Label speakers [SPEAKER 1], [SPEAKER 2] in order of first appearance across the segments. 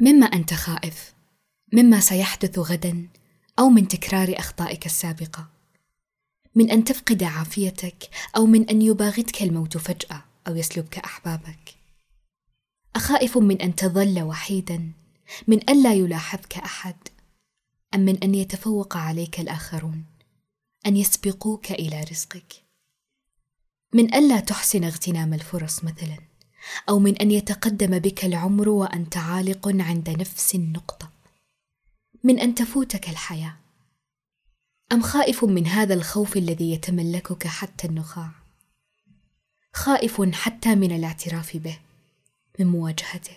[SPEAKER 1] مما أنت خائف مما سيحدث غدا أو من تكرار أخطائك السابقة. من أن تفقد عافيتك أو من أن يباغتك الموت فجأة أو يسلبك أحبابك. أخائف من أن تظل وحيدا من الا يلاحظك أحد أم من أن يتفوق عليك الآخرون أن يسبقوك إلى رزقك. من الا تحسن اغتنام الفرص مثلا. أو من أن يتقدم بك العمر وأنت عالق عند نفس النقطة. من أن تفوتك الحياة. أم خائف من هذا الخوف الذي يتملكك حتى النخاع؟ خائف حتى من الاعتراف به من مواجهته.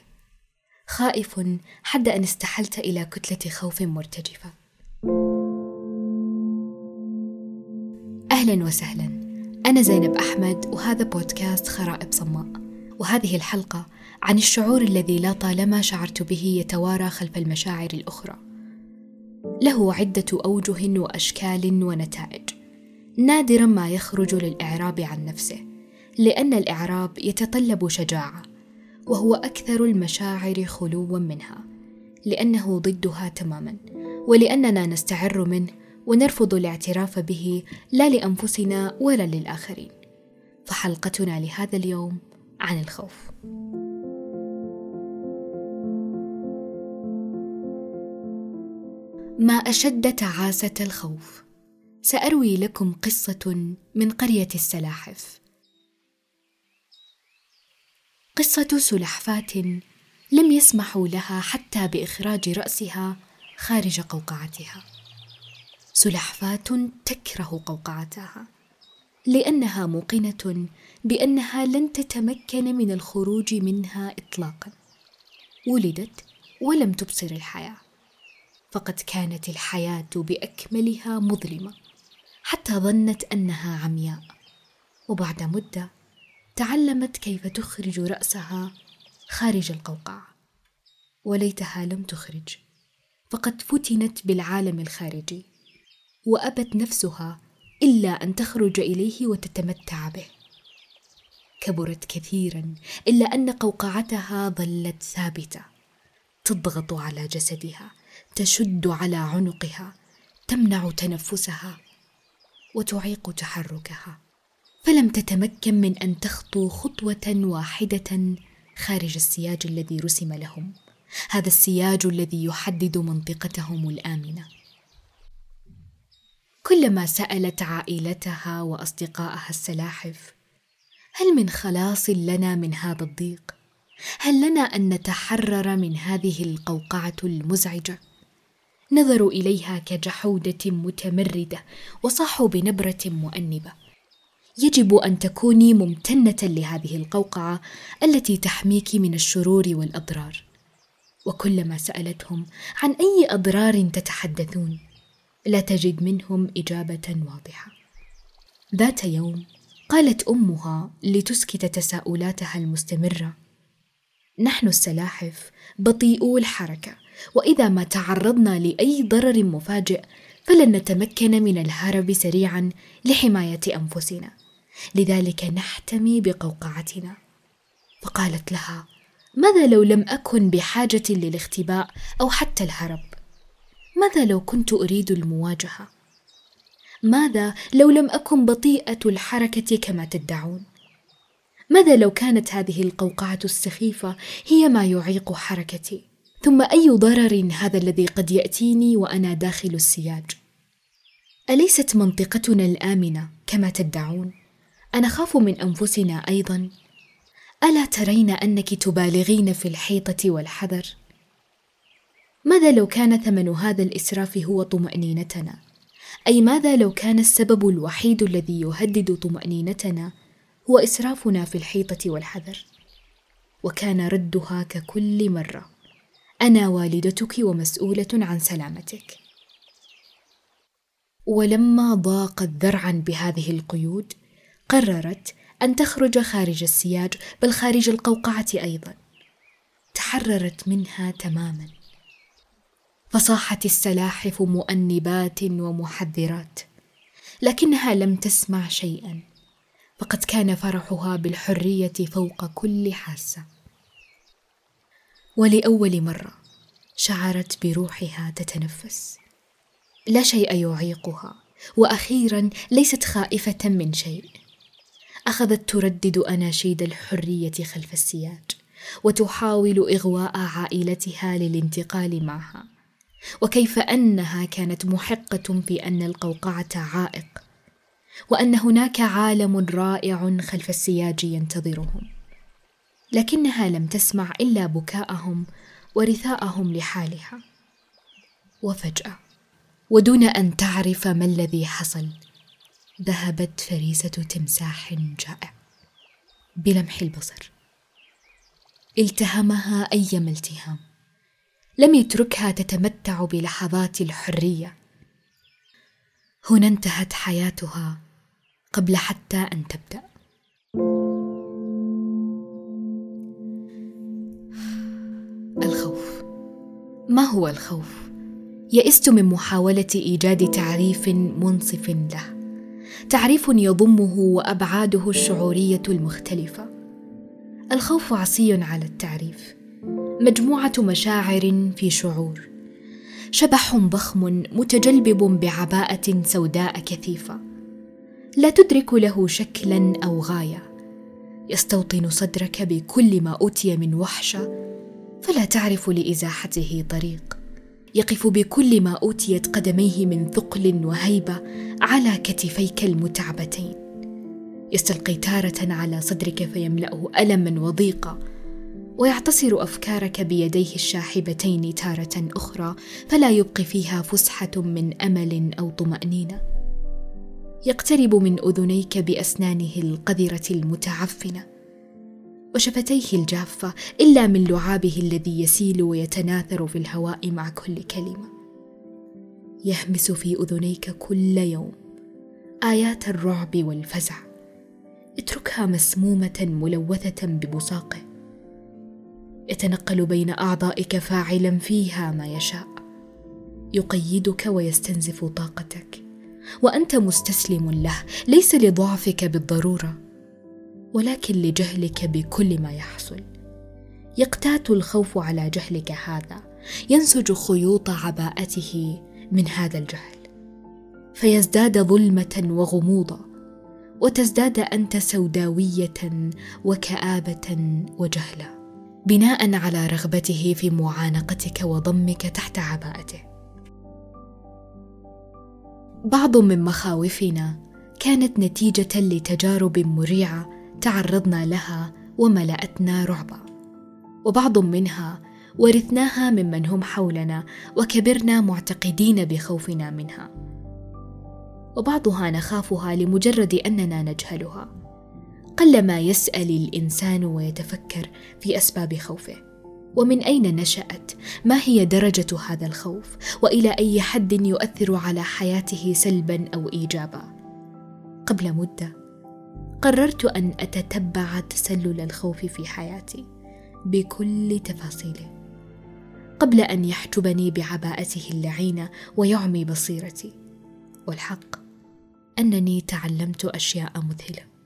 [SPEAKER 1] خائف حد أن استحلت إلى كتلة خوف مرتجفة. أهلا وسهلا. أنا زينب أحمد وهذا بودكاست خرائب صماء. وهذه الحلقة عن الشعور الذي لا طالما شعرت به يتوارى خلف المشاعر الأخرى. له عدة أوجه وأشكال ونتائج. نادرا ما يخرج للإعراب عن نفسه لأن الإعراب يتطلب شجاعة وهو أكثر المشاعر خلوا منها لأنه ضدها تماما ولأننا نستعر منه ونرفض الاعتراف به لا لأنفسنا ولا للآخرين. فحلقتنا لهذا اليوم عن الخوف. ما أشد تعاسة الخوف. سأروي لكم قصة من قرية السلاحف. قصة سلحفاة لم يسمحوا لها حتى بإخراج رأسها خارج قوقعتها. سلحفاة تكره قوقعتها. لأنها موقنة بأنها لن تتمكن من الخروج منها اطلاقا. ولدت ولم تبصر الحياة. فقد كانت الحياة بأكملها مظلمة. حتى ظنت أنها عمياء. وبعد مدة تعلمت كيف تخرج رأسها خارج القوقعة. وليتها لم تخرج. فقد فتنت بالعالم الخارجي. وأبت نفسها إلا أن تخرج إليه وتتمتع به. كبرت كثيرا إلا أن قوقعتها ظلت ثابتة. تضغط على جسدها تشد على عنقها تمنع تنفسها وتعيق تحركها. فلم تتمكن من أن تخطو خطوة واحدة خارج السياج الذي رسم لهم. هذا السياج الذي يحدد منطقتهم الآمنة. كلما سألت عائلتها واصدقائها السلاحف هل من خلاص لنا من هذا الضيق؟ هل لنا أن نتحرر من هذه القوقعة المزعجة؟ نظروا إليها كجحودة متمردة وصاحوا بنبرة مؤنبة. يجب أن تكوني ممتنة لهذه القوقعة التي تحميك من الشرور والأضرار. وكلما سألتهم عن أي أضرار تتحدثون؟ لا تجد منهم إجابة واضحة. ذات يوم قالت أمها لتسكت تساؤلاتها المستمرة نحن السلاحف بطيئو الحركة وإذا ما تعرضنا لأي ضرر مفاجئ فلن نتمكن من الهرب سريعا لحماية أنفسنا. لذلك نحتمي بقوقعتنا. فقالت لها ماذا لو لم أكن بحاجة للاختباء أو حتى الهرب؟ ماذا لو كنت أريد المواجهة؟ ماذا لو لم أكن بطيئة الحركة كما تدعون؟ ماذا لو كانت هذه القوقعة السخيفة هي ما يعيق حركتي؟ ثم أي ضرر هذا الذي قد يأتيني وأنا داخل السياج؟ أليست منطقتنا الآمنة كما تدعون؟ انخاف من أنفسنا أيضا. ألا ترين أنك تبالغين في الحيطة والحذر؟ ماذا لو كان ثمن هذا الإسراف هو طمأنينتنا؟ أي ماذا لو كان السبب الوحيد الذي يهدد طمأنينتنا هو إسرافنا في الحيطة والحذر؟ وكان ردها ككل مرة. أنا والدتك ومسؤولة عن سلامتك. ولما ضاقت ذرعا بهذه القيود قررت أن تخرج خارج السياج بل خارج القوقعة أيضا. تحررت منها تماما. فصاحت السلاحف مؤنبات ومحذرات لكنها لم تسمع شيئا فقد كان فرحها بالحرية فوق كل حاسة. ولأول مرة شعرت بروحها تتنفس. لا شيء يعيقها وأخيرا ليست خائفة من شيء. أخذت تردد أناشيد الحرية خلف السياج وتحاول إغواء عائلتها للانتقال معها. وكيف أنها كانت محقة في أن القوقعة عائق وأن هناك عالم رائع خلف السياج ينتظرهم. لكنها لم تسمع إلا بكاءهم ورثاءهم لحالها. وفجأة ودون أن تعرف ما الذي حصل ذهبت فريسة تمساح جائع بلمح البصر. التهمها ايما التهام. لم يتركها تتمتع بلحظات الحرية. هنا انتهت حياتها قبل حتى أن تبدأ. الخوف. ما هو الخوف؟ يئست من محاولة إيجاد تعريف منصف له. تعريف يضمه وأبعاده الشعورية المختلفة. الخوف عصي على التعريف. مجموعة مشاعر في شعور. شبح ضخم متجلبب بعباءة سوداء كثيفة. لا تدرك له شكلا أو غاية. يستوطن صدرك بكل ما أوتي من وحشة فلا تعرف لإزاحته طريق. يقف بكل ما أوتيت قدميه من ثقل وهيبة على كتفيك المتعبتين. يستلقي تارة على صدرك فيملأه الما وضيقا. ويعتصر أفكارك بيديه الشاحبتين تارة أخرى فلا يبقي فيها فسحة من أمل أو طمأنينة. يقترب من أذنيك بأسنانه القذرة المتعفنة. وشفتيه الجافه إلا من لعابه الذي يسيل ويتناثر في الهواء مع كل كلمة. يهمس في أذنيك كل يوم آيات الرعب والفزع. اتركها مسمومة ملوثة ببصاقه. يتنقل بين أعضائك فاعلا فيها ما يشاء. يقيدك ويستنزف طاقتك. وأنت مستسلم له ليس لضعفك بالضرورة ولكن لجهلك بكل ما يحصل. يقتات الخوف على جهلك هذا ينسج خيوط عباءته من هذا الجهل. فيزداد ظلمة وغموضا وتزداد أنت سوداوية وكآبة وجهلا. بناء على رغبته في معانقتك وضمك تحت عباءته. بعض من مخاوفنا كانت نتيجة لتجارب مريعة تعرضنا لها وملأتنا رعبا. وبعض منها ورثناها ممن هم حولنا وكبرنا معتقدين بخوفنا منها. وبعضها نخافها لمجرد أننا نجهلها. قلما يسأل الإنسان ويتفكر في أسباب خوفه. ومن أين نشأت؟ ما هي درجة هذا الخوف؟ وإلى أي حد يؤثر على حياته سلبا أو ايجابا؟ قبل مدة قررت أن أتتبع تسلل الخوف في حياتي بكل تفاصيله. قبل أن يحجبني بعباءته اللعينة ويعمي بصيرتي. والحق أنني تعلمت أشياء مذهلة.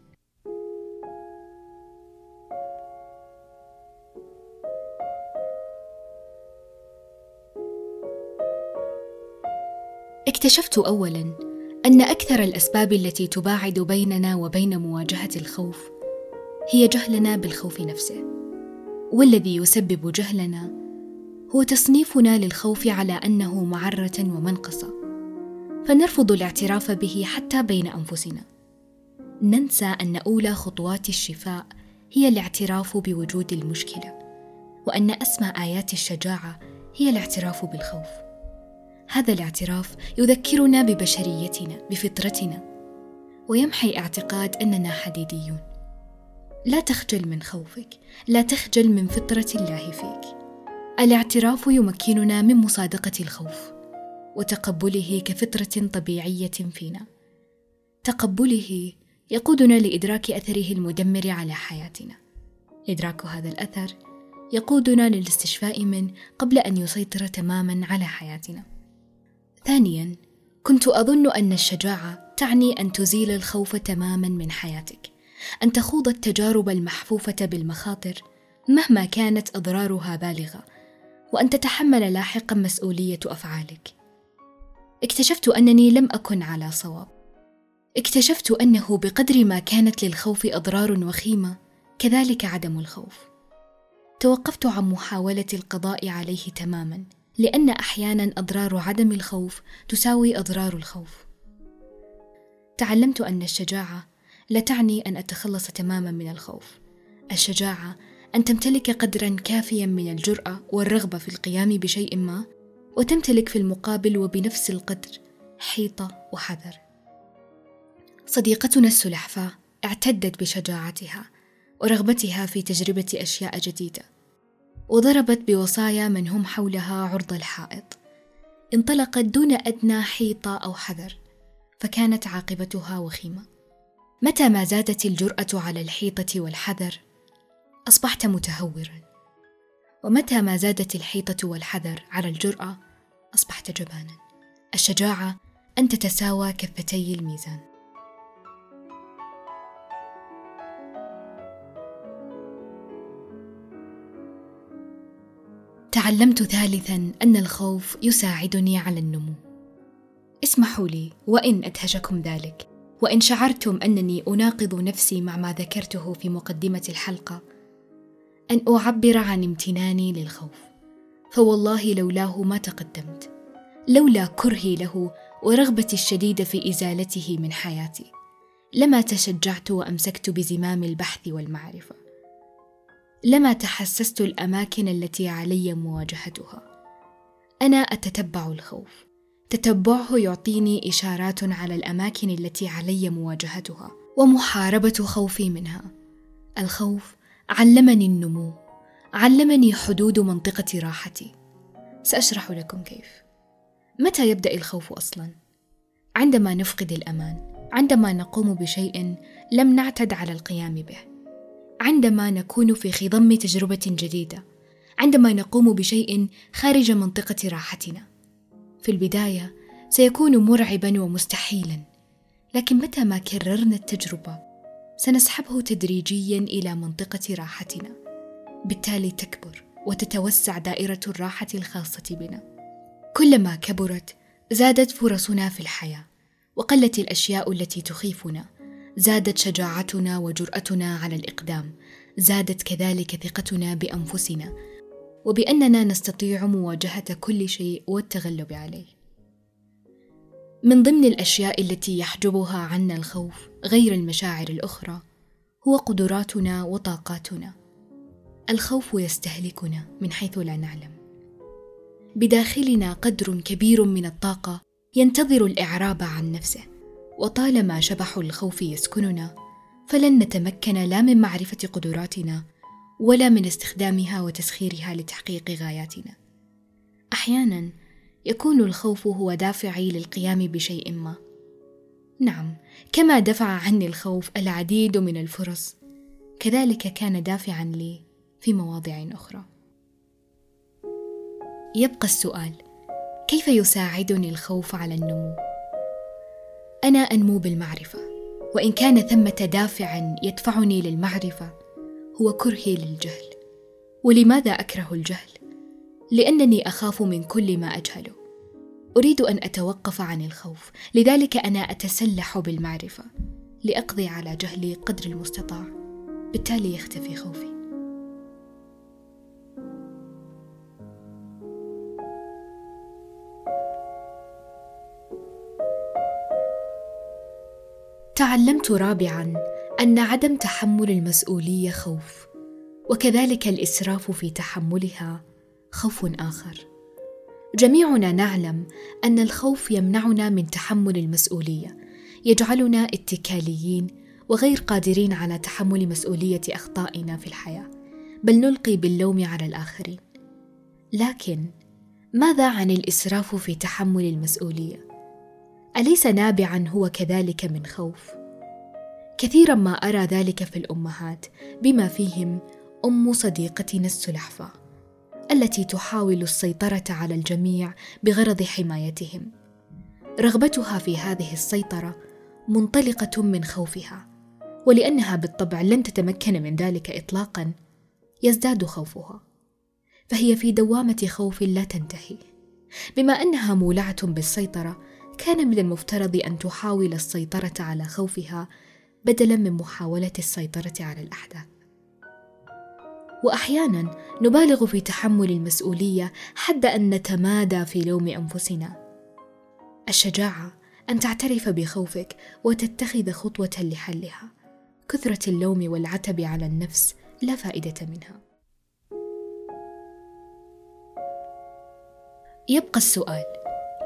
[SPEAKER 1] اكتشفت اولا أن أكثر الأسباب التي تباعد بيننا وبين مواجهة الخوف هي جهلنا بالخوف نفسه والذي يسبب جهلنا هو تصنيفنا للخوف على أنه معرة ومنقصة فنرفض الاعتراف به حتى بين أنفسنا. ننسى أن أولى خطوات الشفاء هي الاعتراف بوجود المشكلة وأن أسمى آيات الشجاعة هي الاعتراف بالخوف. هذا الاعتراف يذكرنا ببشريتنا بفطرتنا. ويمحي اعتقاد أننا حديديون. لا تخجل من خوفك لا تخجل من فطرة الله فيك. الاعتراف يمكننا من مصادقة الخوف وتقبله كفطرة طبيعية فينا. تقبله يقودنا لإدراك أثره المدمر على حياتنا. إدراك هذا الأثر يقودنا للاستشفاء منه قبل أن يسيطر تماما على حياتنا. ثانيا كنت أظن أن الشجاعة تعني أن تزيل الخوف تماما من حياتك أن تخوض التجارب المحفوفة بالمخاطر مهما كانت أضرارها بالغة وأن تتحمل لاحقا مسؤولية أفعالك. اكتشفت أنني لم أكن على صواب. اكتشفت أنه بقدر ما كانت للخوف أضرار وخيمة كذلك عدم الخوف. توقفت عن محاولة القضاء عليه تماما. لأن أحيانا أضرار عدم الخوف تساوي أضرار الخوف. تعلمت أن الشجاعة لا تعني أن أتخلص تماما من الخوف. الشجاعة أن تمتلك قدرا كافيا من الجرأة والرغبة في القيام بشيء ما وتمتلك في المقابل وبنفس القدر حيطة وحذر. صديقتنا السلحفاة اعتدت بشجاعتها ورغبتها في تجربة أشياء جديدة. وضربت بوصايا من هم حولها عرض الحائط. انطلقت دون أدنى حيطة أو حذر فكانت عاقبتها وخيمة. متى ما زادت الجرأة على الحيطة والحذر أصبحت متهورا. ومتى ما زادت الحيطة والحذر على الجرأة أصبحت جبانا. الشجاعة أن تتساوى كفتي الميزان. تعلمت ثالثا أن الخوف يساعدني على النمو. اسمحوا لي وإن أدهشكم ذلك. وإن شعرتم أنني أناقض نفسي مع ما ذكرته في مقدمة الحلقة أن أعبر عن امتناني للخوف. فوالله لولاه ما تقدمت. لولا كرهي له ورغبتي الشديدة في إزالته من حياتي. لما تشجعت وأمسكت بزمام البحث والمعرفة. لما تحسست الأماكن التي علي مواجهتها. أنا أتتبع الخوف. تتبعه يعطيني إشارات على الأماكن التي علي مواجهتها ومحاربة خوفي منها. الخوف علمني النمو علمني حدود منطقة راحتي. سأشرح لكم كيف. متى يبدأ الخوف أصلا؟ عندما نفقد الأمان عندما نقوم بشيء لم نعتد على القيام به. عندما نكون في خضم تجربة جديدة عندما نقوم بشيء خارج منطقة راحتنا. في البداية سيكون مرعبا ومستحيلا لكن متى ما كررنا التجربة سنسحبه تدريجيا إلى منطقة راحتنا. بالتالي تكبر وتتوسع دائرة الراحة الخاصة بنا. كلما كبرت زادت فرصنا في الحياة وقلت الأشياء التي تخيفنا. زادت شجاعتنا وجرأتنا على الإقدام. زادت كذلك ثقتنا بأنفسنا. وبأننا نستطيع مواجهة كل شيء والتغلب عليه. من ضمن الأشياء التي يحجبها عنا الخوف غير المشاعر الأخرى هو قدراتنا وطاقاتنا. الخوف يستهلكنا من حيث لا نعلم. بداخلنا قدر كبير من الطاقة ينتظر الإعراب عن نفسه. وطالما شبح الخوف يسكننا فلن نتمكن لا من معرفة قدراتنا ولا من استخدامها وتسخيرها لتحقيق غاياتنا. أحيانا يكون الخوف هو دافعي للقيام بشيء ما. نعم كما دفع عني الخوف العديد من الفرص كذلك كان دافعا لي في مواضع أخرى. يبقى السؤال كيف يساعدني الخوف على النمو؟ أنا أنمو بالمعرفة وإن كان ثمه دافع يدفعني للمعرفة هو كرهي للجهل. ولماذا أكره الجهل؟ لأنني أخاف من كل ما أجهله. أريد أن أتوقف عن الخوف لذلك أنا أتسلح بالمعرفة لأقضي على جهلي قدر المستطاع بالتالي يختفي خوفي. تعلمت رابعا أن عدم تحمل المسؤولية خوف وكذلك الإسراف في تحملها خوف آخر. جميعنا نعلم أن الخوف يمنعنا من تحمل المسؤولية يجعلنا اتكاليين وغير قادرين على تحمل مسؤولية أخطائنا في الحياة بل نلقي باللوم على الآخرين. لكن ماذا عن الإسراف في تحمل المسؤولية؟ أليس نابعا هو كذلك من خوف؟ كثيرا ما أرى ذلك في الأمهات بما فيهم أم صديقتنا السلحفاه التي تحاول السيطرة على الجميع بغرض حمايتهم. رغبتها في هذه السيطرة منطلقة من خوفها ولأنها بالطبع لن تتمكن من ذلك اطلاقا يزداد خوفها. فهي في دوامة خوف لا تنتهي. بما أنها مولعة بالسيطرة كان من المفترض أن تحاول السيطرة على خوفها بدلا من محاولة السيطرة على الأحداث. وأحيانا نبالغ في تحمل المسؤولية حتى أن نتمادى في لوم أنفسنا. الشجاعة أن تعترف بخوفك وتتخذ خطوة لحلها. كثرة اللوم والعتب على النفس لا فائدة منها. يبقى السؤال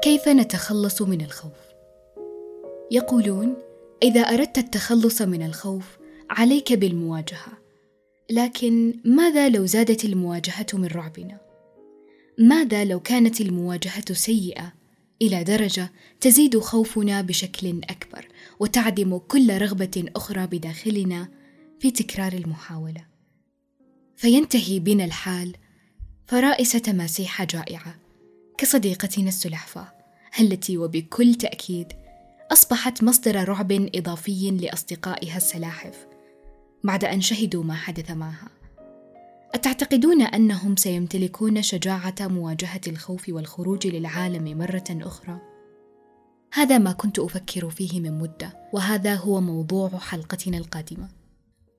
[SPEAKER 1] كيف نتخلص من الخوف؟ يقولون إذا أردت التخلص من الخوف عليك بالمواجهة. لكن ماذا لو زادت المواجهة من رعبنا؟ ماذا لو كانت المواجهة سيئة؟ إلى درجة تزيد خوفنا بشكل أكبر وتعدم كل رغبة أخرى بداخلنا في تكرار المحاولة. فينتهي بنا الحال فرائس تماسيح جائعة كصديقتنا السلحفاة التي وبكل تأكيد أصبحت مصدر رعب إضافي لأصدقائها السلاحف بعد أن شهدوا ما حدث معها. أتعتقدون أنهم سيمتلكون شجاعة مواجهة الخوف والخروج للعالم مرة أخرى؟ هذا ما كنت أفكر فيه من مدة وهذا هو موضوع حلقتنا القادمة.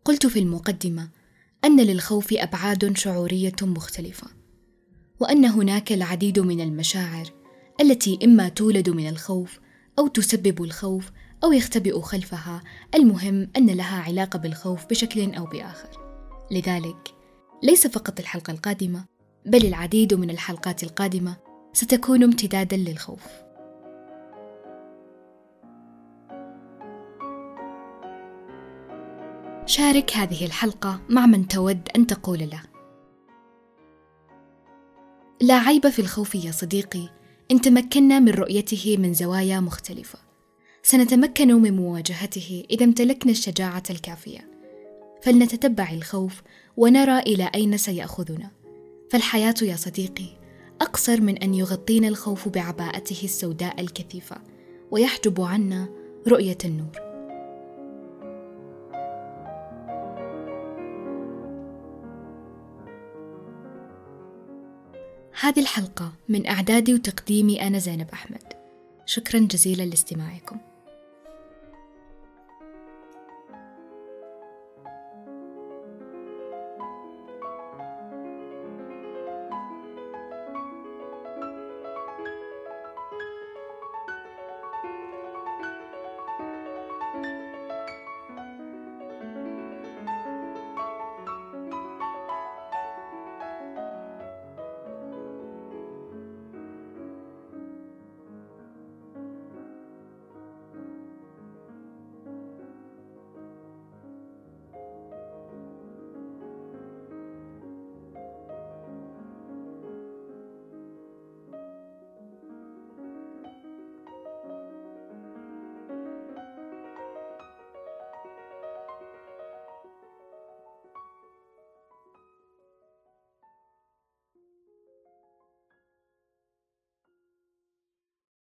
[SPEAKER 1] قلت في المقدمة أن للخوف أبعاد شعورية مختلفة وأن هناك العديد من المشاعر التي إما تولد من الخوف أو تسبب الخوف أو يختبئ خلفها. المهم أن لها علاقة بالخوف بشكل أو بآخر. لذلك ليس فقط الحلقة القادمة بل العديد من الحلقات القادمة ستكون امتدادا للخوف. شارك هذه الحلقة مع من تود أن تقول له. لا عيب في الخوف يا صديقي إن تمكنا من رؤيته من زوايا مختلفة. سنتمكن من مواجهته إذا امتلكنا الشجاعة الكافية. فلنتتبع الخوف ونرى إلى أين سيأخذنا. فالحياة يا صديقي أقصر من أن يغطينا الخوف بعباءته السوداء الكثيفة ويحجب عنا رؤية النور. هذه الحلقة من إعدادي وتقديمي أنا زينب أحمد. شكرا جزيلا لاستماعكم.